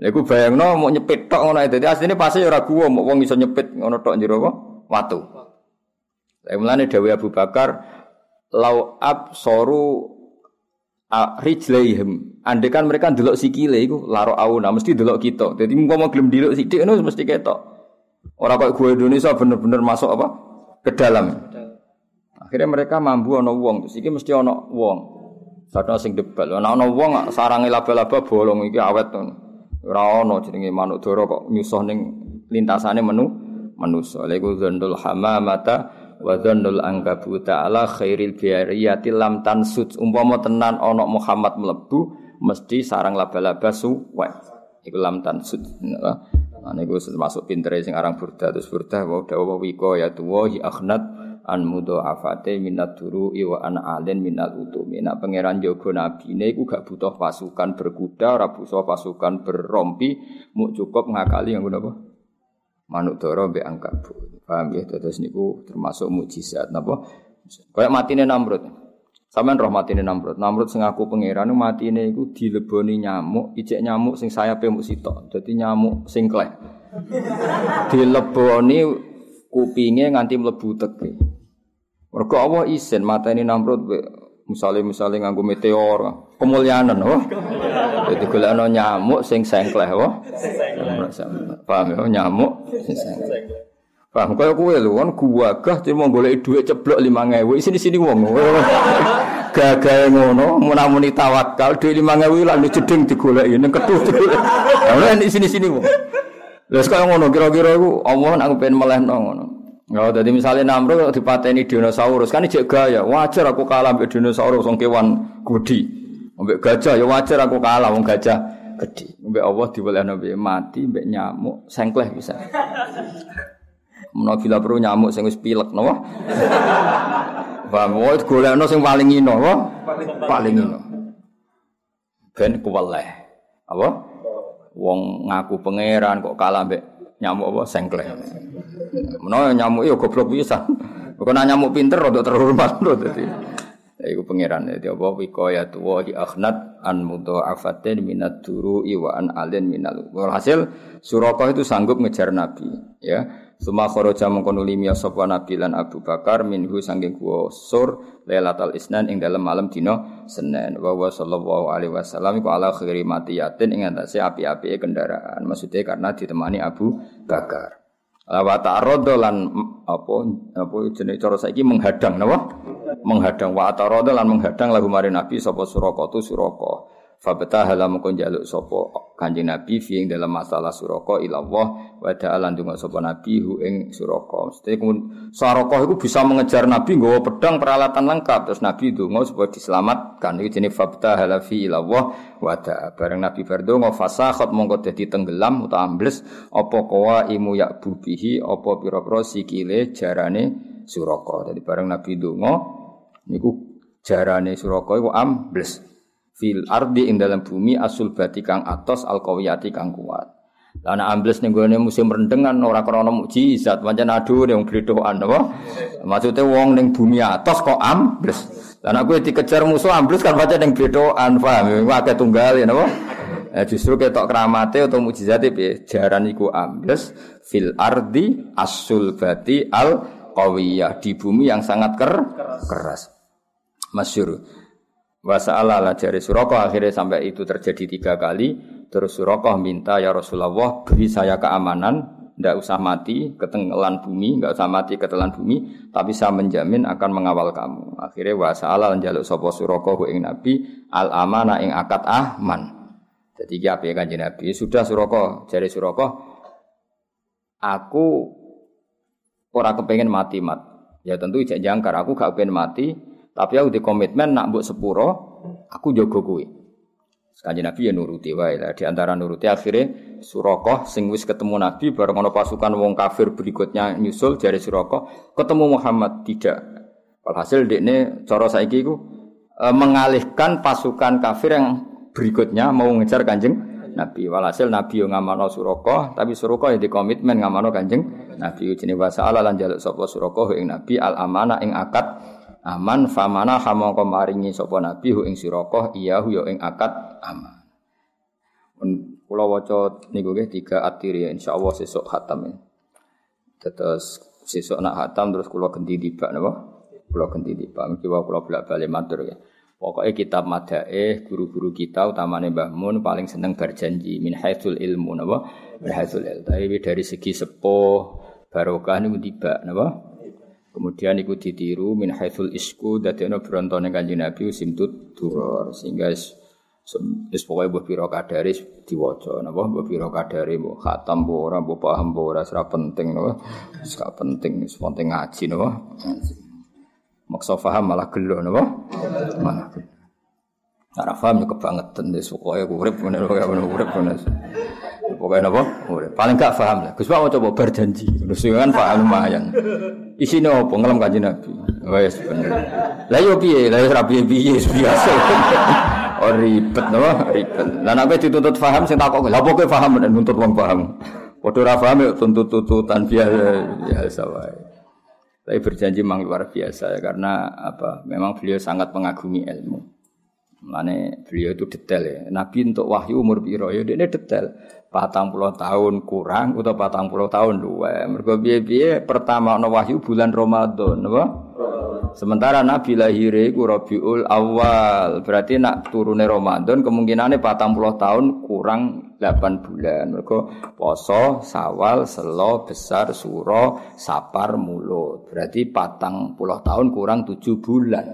[SPEAKER 2] Lah iku bayangno mau nyepit tok ngono dadi asline pasti ora gua mau wong iso nyepit ngono tok jero apa? Watu. Lah mulane Dewi Abu Bakar lau ab soru rijlaihim. Andai kan mereka delok sikile iku laro auna mesti delok kita. Dadi mau gelem delok sithik ngono mesti ketok. Ora kok gue Indonesia bener-bener masuk apa? Ke dalam. Akhirnya mereka mampu ana wong, terus iki mesti ana wong. Sadha sing debal. Ana ana wong sarange laba-laba bolong iki awet to. Ora ana jenenge manuk dara kok nyusuh ning lintasane menu manusa. Iku dzandul hamamata wa dzannul angkabu ta'ala khairil biariyati lam tansut umpama tenan ana Muhammad mlebu mesti sarang laba-laba suwe iku lam tansut nah niku termasuk pintere sing aran burda terus burda wa dawa wiko ya tuwa hi akhnat an afate minat duru iwa an alen minal utumi nak pangeran jaga nabine iku gak butuh pasukan berkuda ora butuh pasukan berrompi mu cukup ngakali yang apa manuk doro mbek angkabu Paham ya, terus niku termasuk mukjizat napa? Kayak matine Namrud. Sampeyan roh matine Namrud. Namrud sing aku pangeran matine iku dileboni nyamuk, ijek nyamuk sing sayape mung sitok. Dadi nyamuk sing klek. dileboni kupinge nganti mlebu teke. Mergo Allah isin mateni Namrud misalnya misalnya nganggo meteor kemuliaan oh jadi golekno nyamuk sing sengkleh oh paham ya nyamuk sing sengkleh Paham kaya kowe lho kan gagah cuma golek dhuwit ceblok 5000 isine sini wong. Gagahe ngono munamuni tawakal dhuwit 5000 lan jeding digoleki ning ketuh. Ora nek sini-sini wong. Lha kaya ngono kira-kira iku Allah nak pengen melehno ngono. Ya dadi misale Namrud dipateni dinosaurus kan ijek gaya. Wajar aku kalah mbek dinosaurus wong kewan gudi. Mbek gajah ya wajar aku kalah wong gajah gede. Mbek Allah diwelehno mati mbek nyamuk sengkleh bisa. Bila perlu nyamuk sing wis pilek napa? Paham, wae golekno sing paling ino apa? Paling ino. Ben kuweleh. Apa? Wong ngaku pangeran kok kalah mbek nyamuk apa sengkleh. Menawa nyamuk ya goblok pisan. Kok nyamuk pinter rada terhormat lho dadi. Iku pangeran dadi apa wikaya tuwa di akhnat an mudha'afatin minat duru wa an alin minal. Hasil Suraka itu sanggup ngejar Nabi, ya. Suma kharaja mengko nuli miya sapa Nabi lan Abu Bakar minhu sanging kuwa sur Lailatul Isnan ing dalem malam dina Senin. Wa wa sallallahu alaihi wasallam iku ala khairi matiyatin ing atase api-api kendaraan. Maksudnya karena ditemani Abu Bakar. Wa ta'arada lan apa apa jenenge cara saiki menghadang napa? Menghadang wa ta'arada lan menghadang lagu mari Nabi sapa Suraka tu Suraka. Fabeta halam kon jaluk sopo kanjeng Nabi fi ing dalam masalah suraka ilallah wa ta'ala ndonga sapa Nabi hu ing suraka. Mesti suraka iku bisa mengejar Nabi nggawa pedang peralatan lengkap terus Nabi ndonga supaya diselamatkan. Iki jenenge fabeta halafi ilallah wa ta'a. Bareng Nabi berdonga fasakhat mongko dadi tenggelam utawa ambles apa kawa imu yak bubihi apa pira-pira sikile jarane suraka. Dadi bareng Nabi ndonga niku jarane suraka iku ambles fil ardi ing dalam bumi asul bati kang atos al kawiyati kang kuat. Lah ana ambles ning gone musim rendengan ora krana mukjizat, pancen adu ning bledokan apa? Maksude wong ning bumi atos kok ambles. Nek kowe dikejar musuh ambles kan pancen ning bledokan, paham? Akeh tunggal ya napa? Eh, justru ketok keramate atau mukjizate piye? Jaran iku ambles fil ardi asul bati al kawiyah di bumi yang sangat ker keras. Masyur. Wasa'ala lah jari Suroko akhirnya sampai itu terjadi tiga kali. Terus Suroko minta ya Rasulullah beri saya keamanan, tidak usah mati ketelan bumi, nggak usah mati ketelan bumi, tapi saya menjamin akan mengawal kamu. Akhirnya wasa'ala jaluk Suroko ing Nabi al amana ing akad ahman. Jadi ya kanji Nabi? Sudah Suroko, jari Suroko, aku orang kepengen mati mat. Ya tentu ijak jangkar, aku gak pengen mati, tapi aku di komitmen nak mbok sepuro, aku jogo kuwi. Kanjeng Nabi ya nuruti wae lah. Di antara nuruti akhirnya Surakoh sing wis ketemu Nabi bareng ana pasukan wong kafir berikutnya nyusul dari Surakoh ketemu Muhammad tidak. Walhasil dekne cara saiki iku e, mengalihkan pasukan kafir yang berikutnya mau ngejar Kanjeng Nabi. Walhasil Nabi yo ngamano Surakoh tapi Surakoh ya di komitmen ngamano Kanjeng Nabi jenenge wasa Allah lan jaluk Surakoh ing Nabi al amanah ing akad aman famana hamangka maringi sapa nabi hu ing sirakoh iya hu ya ing akad aman. Kula waca niku nggih tiga atiri insyaallah sesuk khatam ya. Terus sesuk nak khatam terus kula ganti tiba napa? Kula ganti tiba mesti wae kula bolak-balik matur ya. Pokoknya kitab madaeh guru-guru kita utamanya Mbah Mun paling seneng berjanji min haitsul ilmu napa min haitsul ilmu tapi dari segi sepuh barokah niku tiba napa Kemudian iku ditiru min haitsul isku dadekno brontone Kanjeng Nabi simtut duror sehingga wis pokoke mbok pira kadare diwaca napa mbok pira kadare mbok khatam mbok ora mbok paham mbok ora penting napa wis penting wis penting ngaji napa Maksa faham malah gelo napa? Malah gelo. Ora paham kebangetan wis pokoke urip pokoke urip ngene. Pokoke napa? Urip. Paling gak paham lah. Gus Pak coba berjanji. Terus kan paham lumayan. Isine opo ngelem kanjeng Nabi. Wes bener. Lah yo piye? Lah ora piye-piye biasa. Oh ribet napa? Ribet. Lah nek dituntut paham sing takok, lha pokoke paham nek nuntut wong paham. Padha ora paham yo tuntut-tuntutan biasa biasa wae. Tapi berjanji memang luar biasa ya, karena apa? Memang beliau sangat mengagumi ilmu. Mane beliau itu detail ya. Nabi untuk wahyu umur piro ya dia detail. Patang puluh tahun kurang atau patang puluh tahun dua. Mereka biaya pertama no wahyu bulan Ramadan, apa? Sementara Nabi lahir itu Rabiul Awal. Berarti nak turunnya Ramadan kemungkinannya patang puluh tahun kurang 8 bulan. Mereka poso, sawal, selo, besar, suro, sapar, mulut. Berarti patang puluh tahun kurang 7 bulan.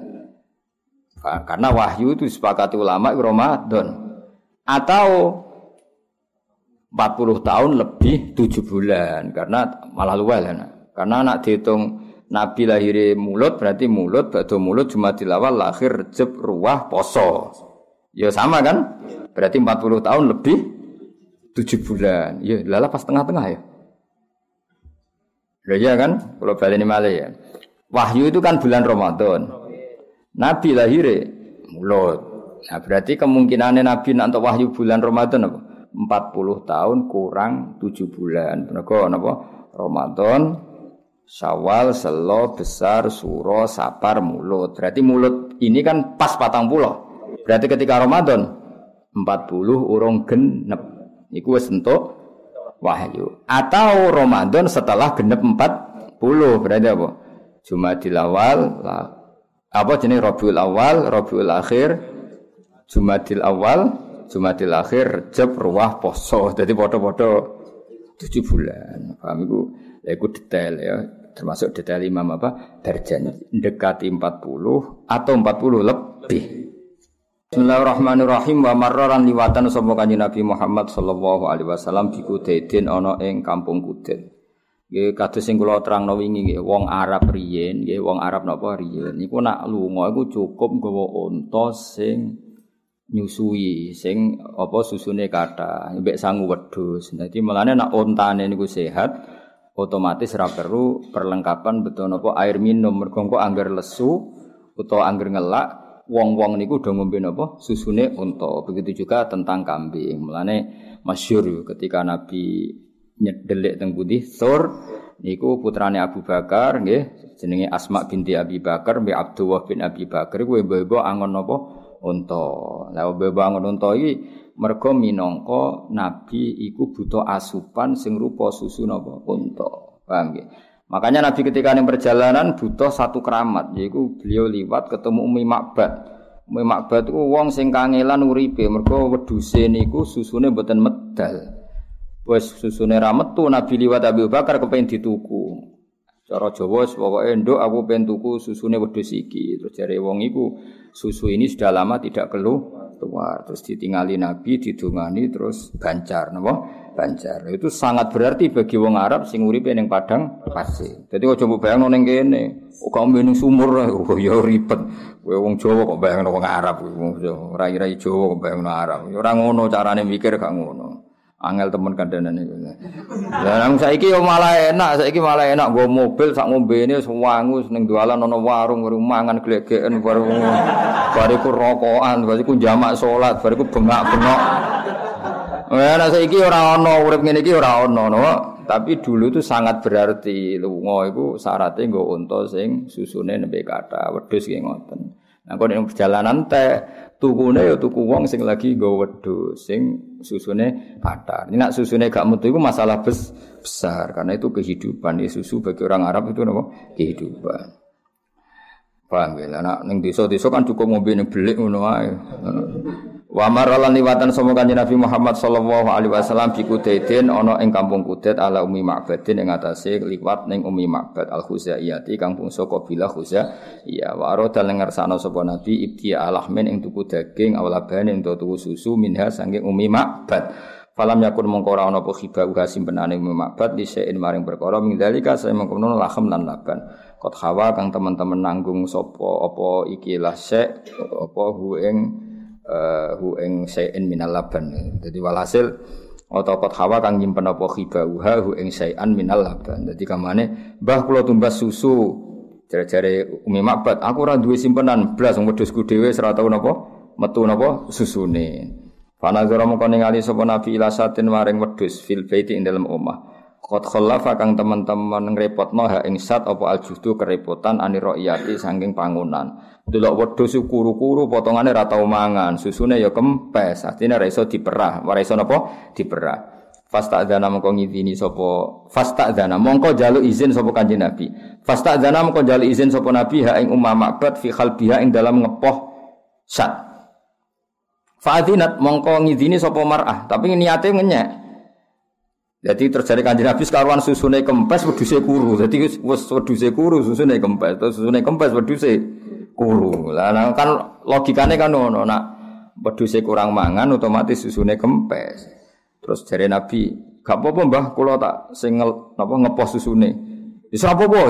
[SPEAKER 2] Karena wahyu itu disepakati ulama Ramadan. Atau 40 tahun lebih 7 bulan. Karena malah luwel ya. Karena anak dihitung Nabi lahir mulut berarti mulut, batu mulut cuma dilawal lahir rejeb ruah poso. Ya sama kan? Berarti 40 tahun lebih tujuh bulan. Ya, lala pas tengah-tengah ya. Loh ya kan, kalau balik ini malah ya. Wahyu itu kan bulan Ramadan. Nabi lahir mulut. Nah, berarti kemungkinannya Nabi nanti wahyu bulan Ramadan apa? 40 tahun kurang 7 bulan. Mereka apa? Ramadan, Syawal, Selo, Besar, Suro, Sapar, Mulut. Berarti mulut ini kan pas patang pulau. Berarti ketika Ramadan 40 urung genep. Iku wis entuk wahyu. Atau Ramadan setelah genep 40 berarti apa? Jumadil awal apa jenis Rabiul awal, Rabiul akhir, Jumadil awal, Jumadil akhir, Rejab, Ruah, Poso. Jadi podo-podo tujuh bulan. Paham iku? Ya iku detail ya. Termasuk detail imam apa? Berjanji. Dekati 40 atau 40 lebih. Bismillahirrahmanirrahim wa marraran liwatan sapa kanjeng Nabi Muhammad sallallahu alaihi wasallam di Kudedin ana ing kampung Kudet. Nggih kados sing kula terangno wingi nggih wong Arab riyen nggih wong Arab napa riyen niku nak lunga iku cukup nggawa unta sing nyusui sing apa susune kata mbek sangu wedhus. Dadi melane nak untane niku sehat otomatis ra perlu perlengkapan betul napa air minum mergo kok angger lesu utawa angger ngelak wong-wong niku udah ngombe napa susune unta. Begitu juga tentang kambing. Mulane masyhur ketika Nabi nyedelik teng putih Thor niku putrane Abu Bakar nggih jenenge Asma binti Abi Bakar mbek Abdullah bin Abi Bakar kuwi mbok angon napa unta. Lah mbok angon unta iki mergo minangka Nabi iku butuh asupan sing rupa susu napa unta. Paham nggih? Makanya Nabi ketika yang perjalanan butuh satu keramat, yaitu beliau liwat ketemu Umi Makbad. Umi Makbad itu wong sing kangelan uripe, mergo wedhuse niku susune mboten medal. Wes susune ra metu Nabi liwat Abu Bakar kepengin dituku. Cara Jawa pokoke nduk aku pengen tuku susune wedhus iki. Terus jare wong iku susu ini sudah lama tidak keluar keluar. Terus ditinggali Nabi, didungani terus bancar napa? Banjar. Itu sangat berarti bagi wong Arab sing uripe ning padang pasir. Dadi aja mbok bayangno ning kene. Oh kamu ning sumur oh ya ribet. Kowe wong Jawa kok bayangno wong Arab wong Jawa. Rai-rai Jawa kok bayangno Arab. Ya ora ngono carane mikir gak ngono. Angel temen kandhanan iku. Lah nang saiki yo malah enak, saiki malah enak nggo mobil sak ngombene sewangu ning dalan ana warung warung mangan glegeken baru bariku rokokan, bariku jamak salat, bariku bengak-bengok. Nek saiki ora ana urip ngene iki ora ana no. Tapi dulu itu sangat berarti lunga iku syaratnya nggo unta sing susune nembe kata wedhus nggih ngoten. Nah kok perjalanan teh tukune ya tuku wong sing lagi nggo wedhus sing susune kata. Ini nak susune gak metu iku masalah bes, besar karena itu kehidupan ya susu bagi orang Arab itu napa kehidupan. Paham ya? Nah, ning desa-desa kan cukup ngombe ning belik ngono. Wa maralan liwatan sama kanjeng Nabi Muhammad sallallahu alaihi wasallam bi Kudaidin ana ing kampung Kudaid ala Umi Ma'badin ing atase liwat ning Umi Ma'bad al Khuzaiyati kang bangsa kabilah Khuzaiyah wa arada ngersakno sapa Nabi ibti alahmin ing tuku daging awalabane ing tuku susu minha saking Umi Ma'bad. Falam yakun mongko ora ana apa khiba uga simpenane Umi Ma'bad lisein maring perkara ming dalika saya mengkono lahem lan laban. Kot hawa kang teman-teman nanggung sopo apa iki lah sek apa hu ing uh, hu ing sayin minal laban. Dadi walhasil kot hawa kang nyimpen apa khiba uha hu ing sayan minal laban. Dadi kamane mbah kula tumbas susu jare-jare Umi Makbat aku ora duwe simpenan blas wedhusku dhewe ora tau napa metu napa susune. Fanazara mongko ningali sapa Nabi ilasatin maring wedhus fil baiti ing dalem omah. Kot kholafa kang teman-teman ngrepotno ha ing sat apa aljudu kerepotan ani roiyati saking pangunan. Delok wedhus kuru-kuru potongane ra tau mangan, susune ya kempes, artine ra iso diperah, ora iso napa? Diperah. Fasta dana mongko ngidini sapa fasta dana mongko jaluk izin sapa Kanjeng Nabi. Fasta dana mongko jaluk izin sapa Nabi ha ing Ummah Ma'bad fi khalbiha ing dalam ngepoh sat. Fa'adinat mongko ngidini sapa mar'ah, tapi niate ngenyek. Jadi terjadi kanjeng Nabi sekaruan susune kempes wedhuse kuru. Jadi wis wedhuse kuru susune kempes, terus susune kempes wedhuse kuru. Lah nah, kan logikane kan ngono, nak wedhuse kurang mangan otomatis susune kempes. Terus jare Nabi, gak apa-apa Mbah, kula tak sing napa ngepos susune. Wis ora apa-apa.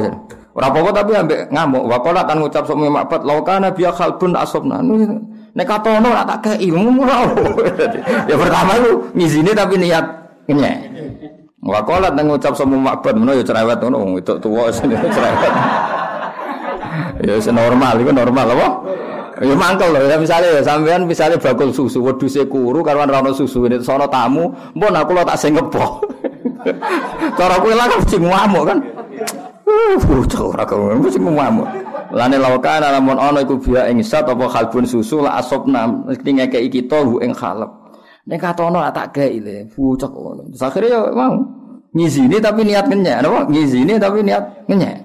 [SPEAKER 2] Ora apa-apa tapi ambek ngamuk. Wa qala kan ngucap sok makbat laukana biya khalbun asobna. Nek katono tak kei. Ya pertama itu ngizine tapi niat kenyek. Wakolat nang ngucap semu makbat menawa ya cerewet ngono wong itu tuwa cerewet. ya normal iku normal apa? Ya mangkel lho, ya misalnya ya sampean misalnya bakul susu wedhuse kuru karuan ra susu ini sono tamu, mbon aku lo tak sing ngepo. Cara kowe lah mesti ngamuk kan. Uh, bocah ora kau mesti ngamuk. Lane lawakan lamun ono iku biya ing sat apa susu la mesti ngekeki kita ing khalep. Nek katono tak gawe le, bocah ngono. Akhire ya mau ngizini tapi niat ngenyek, napa? Ngizini tapi niat ngenyek.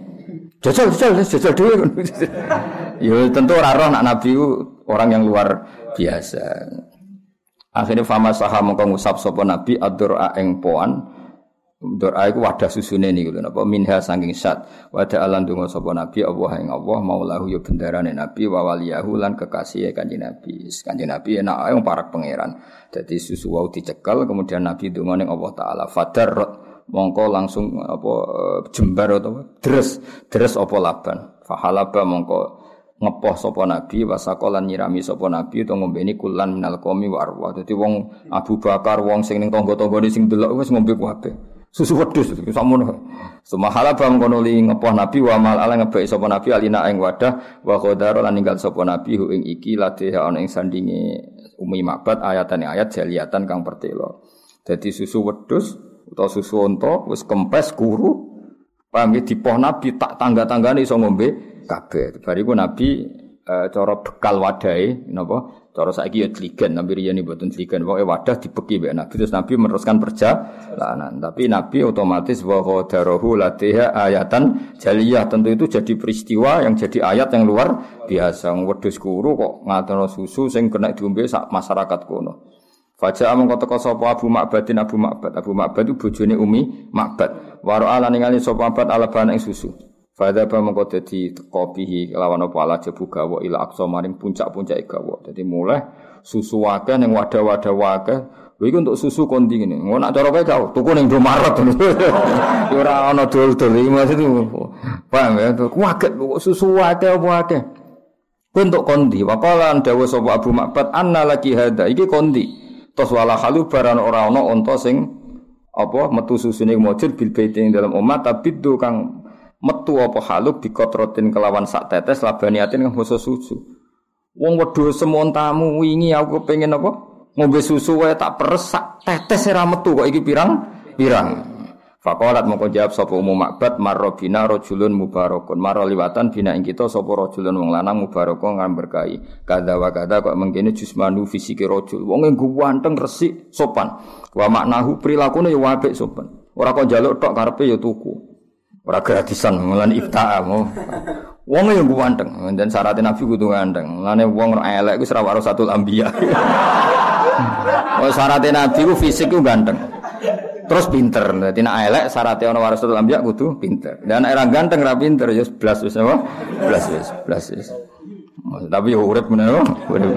[SPEAKER 2] Jajal, jajal, jajal dhewe. ya tentu ora roh nak nabi orang yang luar biasa. Akhirnya fama saham mongko ngusap nabi adur ing poan Doa iku wadah susune niku lho napa minha saking sat. Wadah alan donga sapa nabi Allah ing Allah maulahu ya bendarane nabi wa waliyahu lan kekasih kanjeng nabi. Kanjeng nabi enak ae parak pangeran. Dadi susu wau dicekel kemudian nabi donga ning Allah taala fadar mongko langsung apa jembar atau deres deres apa laban. Fahalaba mongko ngepoh sapa nabi wasakolan nyirami sapa nabi to ngombeni kulan minal qomi wa arwa. Dadi wong Abu Bakar wong sing ning tangga-tanggane sing delok wis ngombe kabeh susu wedhus sakmono. Sumahala bang kono li ngepoh nabi wa mal ala ngebek sapa nabi alina ing wadah wa qadara lan ninggal nabi hu ing iki latih ana ing sandinge umi mabat ayatane ayat jaliatan kang pertelo. Dadi susu wedhus utawa susu unta wis kempes kuru paham dipoh nabi tak tangga-tanggane iso ngombe kabeh. Bariku nabi e, cara bekal wadahe napa Cara saiki ya dligen, tapi riyen mboten dligen. Pokoke wadah dibeki mbek Nabi terus Nabi meneruskan perjalanan. Tapi Nabi otomatis wa qadarahu latiha ayatan jaliyah. Tentu itu jadi peristiwa yang jadi ayat yang luar biasa. Wedhus kuru kok ngatono susu sing kena diombe masyarakat kono. Fajar amang kota sapa Abu Ma'badin Abu Ma'bad. Abu Ma'bad itu bojone Umi Ma'bad. Waro ala ningali sapa Ma'bad ala ing susu. Fadha ba mengko dadi kopihi kelawan apa ala jebu gawa ila aqsa maring puncak-puncak gawa. Dadi mulai susu wakeh ning wadah-wadah Lha iku untuk susu kondi ngene. Ngono nak cara kowe kau tuku ning Indomaret. Ya ora ana dol-dol iki maksud Paham ya? Kuwaget susu wakeh apa wakeh. Untuk kondi, wakalan dawa sapa Abu Ma'bad anna lagi hada iki kondi. Tos wala halu baran ora ana unta sing apa metu susune mujud bil baitin dalam umat tapi kang metu apa haluk dikotrotin kelawan sak tetes labaniatin kang basa susu. Wong wedhus semontamu wingi aku pengen apa? Ngombe susu wae tak peres sak tetes ora metu kok iki pirang? Pirang. Fakolat mongko jawab sapa umum makbat marrobina rojulun mubarakun marro liwatan bina ing kita sapa rojulun wong lanang mubarakun ngan berkahi kada wa kada kok mengkene jusmanu fisike rojul wong nggo wanteng resik sopan wa maknahu prilakune ya apik sopan ora kok njaluk tok karepe ya tuku Ora gratisan mulan ifta'a mau. Wong yang ganteng, dan syaratnya Nabi kudu ganteng. Lane wong elek iku ora satu ambiya. Oh syaratnya Nabi ku fisik ku ganteng. Terus pinter. Dadi nek elek syaratnya ana warasatul anbiya kudu pinter. Dan nek ganteng ra pinter ya blas wis apa? Blas wis, blas wis. Tapi yo urip meneh, urip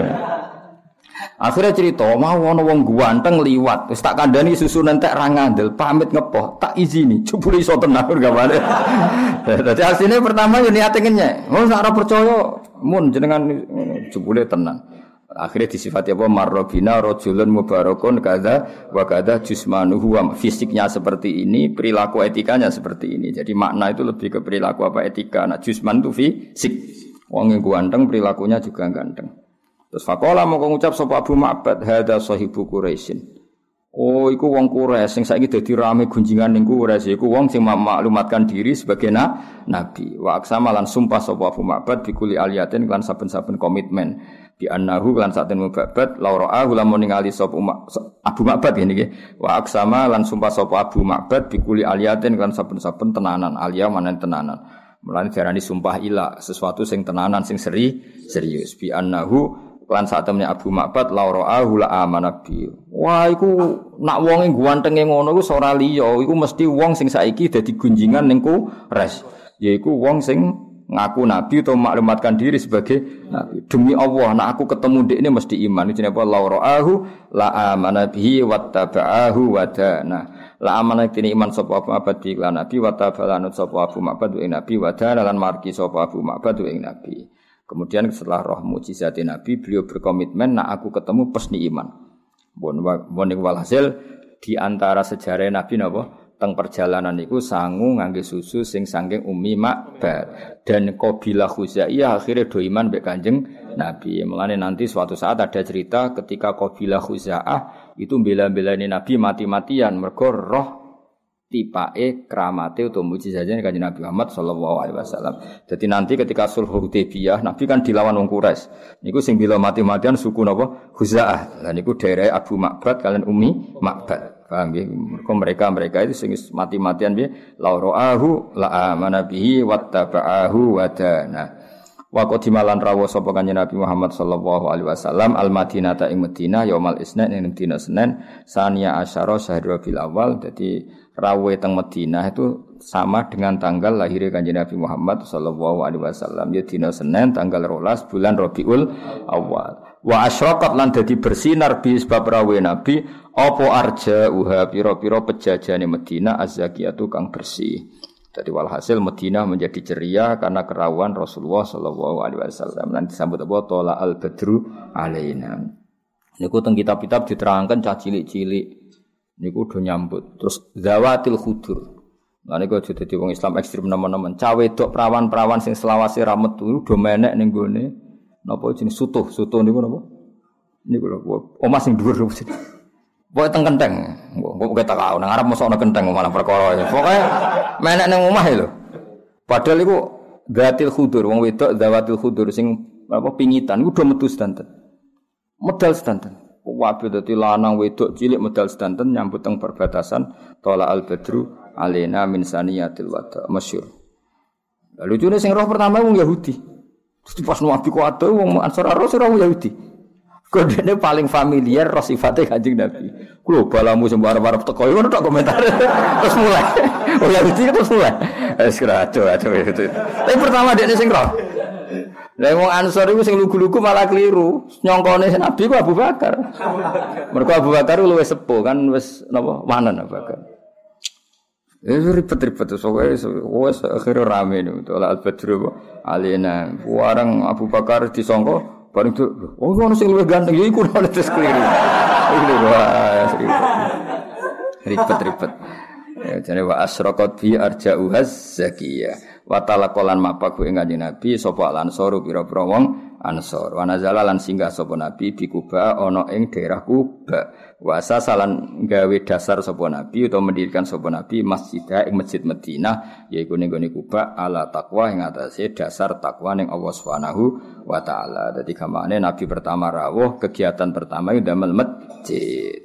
[SPEAKER 2] Akhirnya cerita, mau ono wong ganteng liwat, wis tak kandhani susu nentek ra ngandel, pamit ngepoh, tak izini, jebule iso tenan gamane. Dadi asline pertama yo niate ngenyek. Oh sak percaya, mun jenengan jebule tenan. Akhirnya disifati apa marrobina rojulun mubarakun kada wa kada jusmanuhu fisiknya seperti ini, perilaku etikanya seperti ini. Jadi makna itu lebih ke perilaku apa etika. Nah jusman itu fisik. Wong yang ganteng perilakunya juga ganteng. Terus fakola mau ngucap sapa Abu Ma'bad hada sahibu Quraisyin. Oh, iku wong Quraisy sing saiki dadi rame gunjingan ning Quraisy iku wong sing maklumatkan diri sebagai na, nabi. Wa aksama lan sumpah sapa Abu Ma'bad bikuli aliyatin lan saben-saben komitmen. Bi annahu lan saten mubabat laura lamun ningali sapa Abu Ma'bad ini nggih wa aksama lan sumpah sapa Abu Ma'bad bikuli aliyatin lan saben-saben tenanan. Alia manen tenanan. Mulane diarani sumpah ila sesuatu sing tenanan sing seri serius. Bi annahu lan saat temennya Abu Ma'bad laura ahu la amana bi wah iku nak wonge gantenge ngono iku ora liya iku mesti wong sing saiki dadi gunjingan ning res yaiku wong sing ngaku nabi atau maklumatkan diri sebagai nabi. Demi Allah, nak aku ketemu dia ini mesti iman. Ini apa? Laura'ahu la amana bihi wattaba'ahu wadana. La amana kini iman sapa Abu Ma'bad bi lan nabi wattabalanut sapa Abu Ma'bad ing nabi wadana lan marki sapa Abu Ma'bad ing nabi. Kemudian setelah roh mujizat Nabi, beliau berkomitmen, nak aku ketemu pesni iman. Bon, walhasil di antara sejarah Nabi napa? teng perjalanan iku sangu ngangge susu sing saking Umi Makbar dan Qabilah Khuzaiyah akhirnya do iman Kanjeng Nabi. Mulane nanti suatu saat ada cerita ketika Qabilah Khuzaah itu bela-belani Nabi mati-matian mergo roh tipake kramate utawa mujizatnya kanjeng Nabi Muhammad sallallahu alaihi wasallam. Jadi nanti ketika sulh Hudaybiyah Nabi kan dilawan wong Quraisy. Niku sing bila mati-matian suku napa? Khuzaah. Lah niku daerah Abu Makbad kalian Umi Makbad. Paham ya? Mereka mereka itu sing mati-matian bi lauroahu la amana bihi wattaba'ahu wadana. Wa qadimalan rawu sapa kanjeng Nabi Muhammad sallallahu alaihi wasallam al Madinah ta ing Madinah yaumal isnin ing dina Senin sania asyara syahrul bil awal. Dadi rawu teng Madinah itu sama dengan tanggal lahirnya kanjeng Nabi Muhammad sallallahu alaihi wasallam. Ya dina Senin tanggal 12 bulan Rabiul Awal. Wa asyraqat lan dadi bersinar bi sebab rawe nabi apa arja uha pira-pira pejajane Medina azzakiyatu kang bersih jadi walhasil Medina menjadi ceria karena kerawan Rasulullah Shallallahu Alaihi Wasallam dan disambut apa tola al badru alaina. Niku teng kitab-kitab diterangkan cah cilik-cilik. Niku do nyambut. Terus zawatil khudur. Nah niku aja dadi wong Islam ekstrim nemen-nemen. Cah wedok perawan-perawan sing selawase ra metu do menek gone Napa jenis sutuh? Sutuh niku napa? Niku lho, omah sing dhuwur. Pokoke teng kenteng. Kok tak kau nang mosok ana kenteng malah perkara. Pokoke menek ning omah lho. Padahal iku gatil khudur, wong wedok zawatil khudur sing apa pingitan iku do metu sedanten. Medal sedanten. Wabe dadi lanang wedok cilik medal sedanten nyambut teng perbatasan tola al badru alena min saniyatil wada masyhur. Lalu lucunya sing roh pertama wong Yahudi. Terus pas Nabi kuwatir wong Ansor ora Yahudi. Kodene paling familiar roh sifatnya Kanjeng Nabi. Kulo balamu sing barep-barep teko ngono tok komentar. terus mulai. Oh Yahudi terus mulai. Wis aduh aduh itu. Tapi pertama dia sing roh. Lah wong Ansor iku sing lugu-lugu malah keliru. Nyongkone Nabi ku Abu Bakar. Mergo Abu Bakar luwih sepuh kan wis napa wanen Abu Bakar. Itu ribet-ribet tuh, soalnya wes akhirnya rame nih, itu al badru alina. Warang Abu Bakar disongko, bareng itu, oh ngono sing luwih ganteng, ya iku ora terus keliru. Iku wah, ribet-ribet. Ya, jadi wa asraqat bi arja'uhaz zakiyah. Wa talaqalan mapaku ing kanjeng Nabi sapa lan soru pira-pira Ansor. Wa nazala lan singgah sapa Nabi di Kuba ana ing daerah Kuba. Wasa salan gawe dasar sapa Nabi utawa mendirikan sapa Nabi masjidah ing Masjid Madinah yaiku ning gone Kuba ala takwa ing atase dasar takwa ning Allah Subhanahu wa taala. Dadi kamane Nabi pertama rawuh kegiatan pertama itu damel masjid.